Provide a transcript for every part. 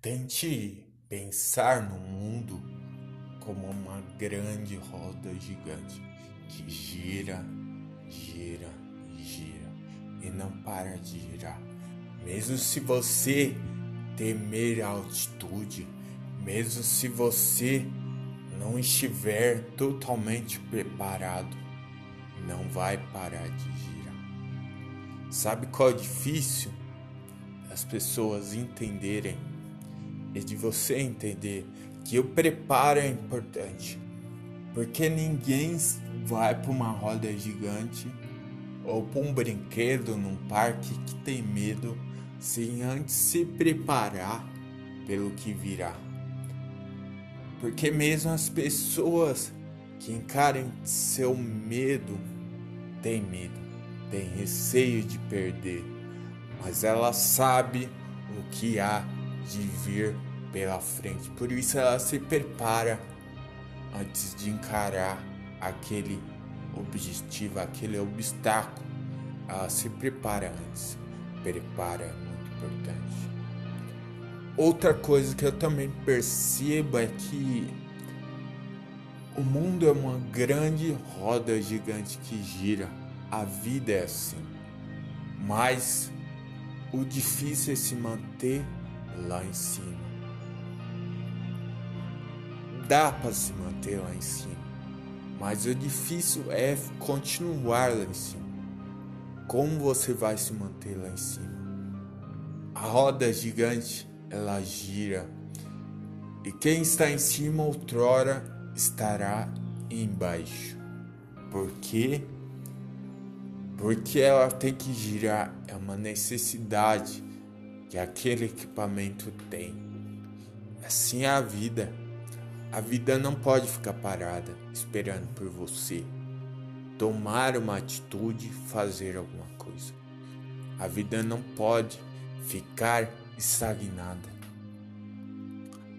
Tente pensar no mundo como uma grande roda gigante que gira, gira, gira e não para de girar. Mesmo se você temer a altitude, mesmo se você não estiver totalmente preparado, não vai parar de girar. Sabe qual é difícil? As pessoas entenderem é de você entender que o preparo é importante. Porque ninguém vai para uma roda gigante ou para um brinquedo num parque que tem medo sem antes se preparar pelo que virá. Porque mesmo as pessoas que encarem seu medo têm medo, têm receio de perder, mas ela sabe o que há de vir pela frente. Por isso ela se prepara antes de encarar aquele objetivo, aquele obstáculo. Ela se prepara antes. Prepara é muito importante. Outra coisa que eu também percebo é que o mundo é uma grande roda gigante que gira. A vida é assim. Mas o difícil é se manter lá em cima. Dá para se manter lá em cima, mas o difícil é continuar lá em cima. Como você vai se manter lá em cima? A roda gigante, ela gira. E quem está em cima outrora estará embaixo. Por quê? Porque ela tem que girar, é uma necessidade que aquele equipamento tem. Assim é a vida. A vida não pode ficar parada esperando por você. Tomar uma atitude, fazer alguma coisa. A vida não pode ficar estagnada.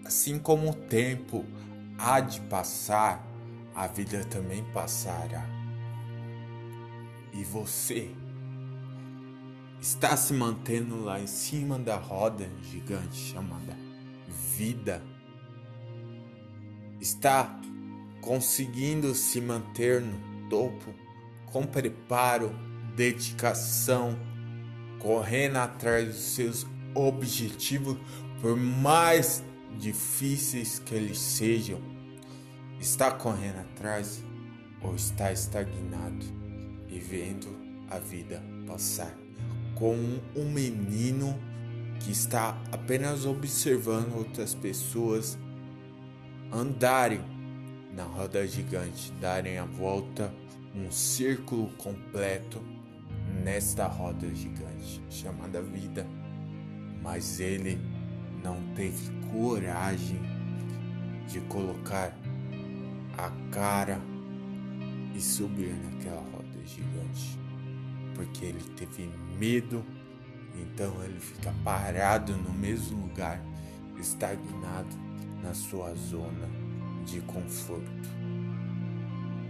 Assim como o tempo há de passar, a vida também passará. E você está se mantendo lá em cima da roda gigante chamada vida. Está conseguindo se manter no topo com preparo, dedicação, correndo atrás dos seus objetivos, por mais difíceis que eles sejam. Está correndo atrás ou está estagnado e vendo a vida passar? com um menino que está apenas observando outras pessoas andarem na roda gigante, darem a volta, um círculo completo nesta roda gigante chamada vida. Mas ele não teve coragem de colocar a cara e subir naquela roda gigante porque ele teve medo, então ele fica parado no mesmo lugar, estagnado na sua zona de conforto.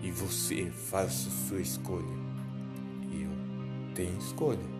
E você faça sua escolha. Eu tenho escolha.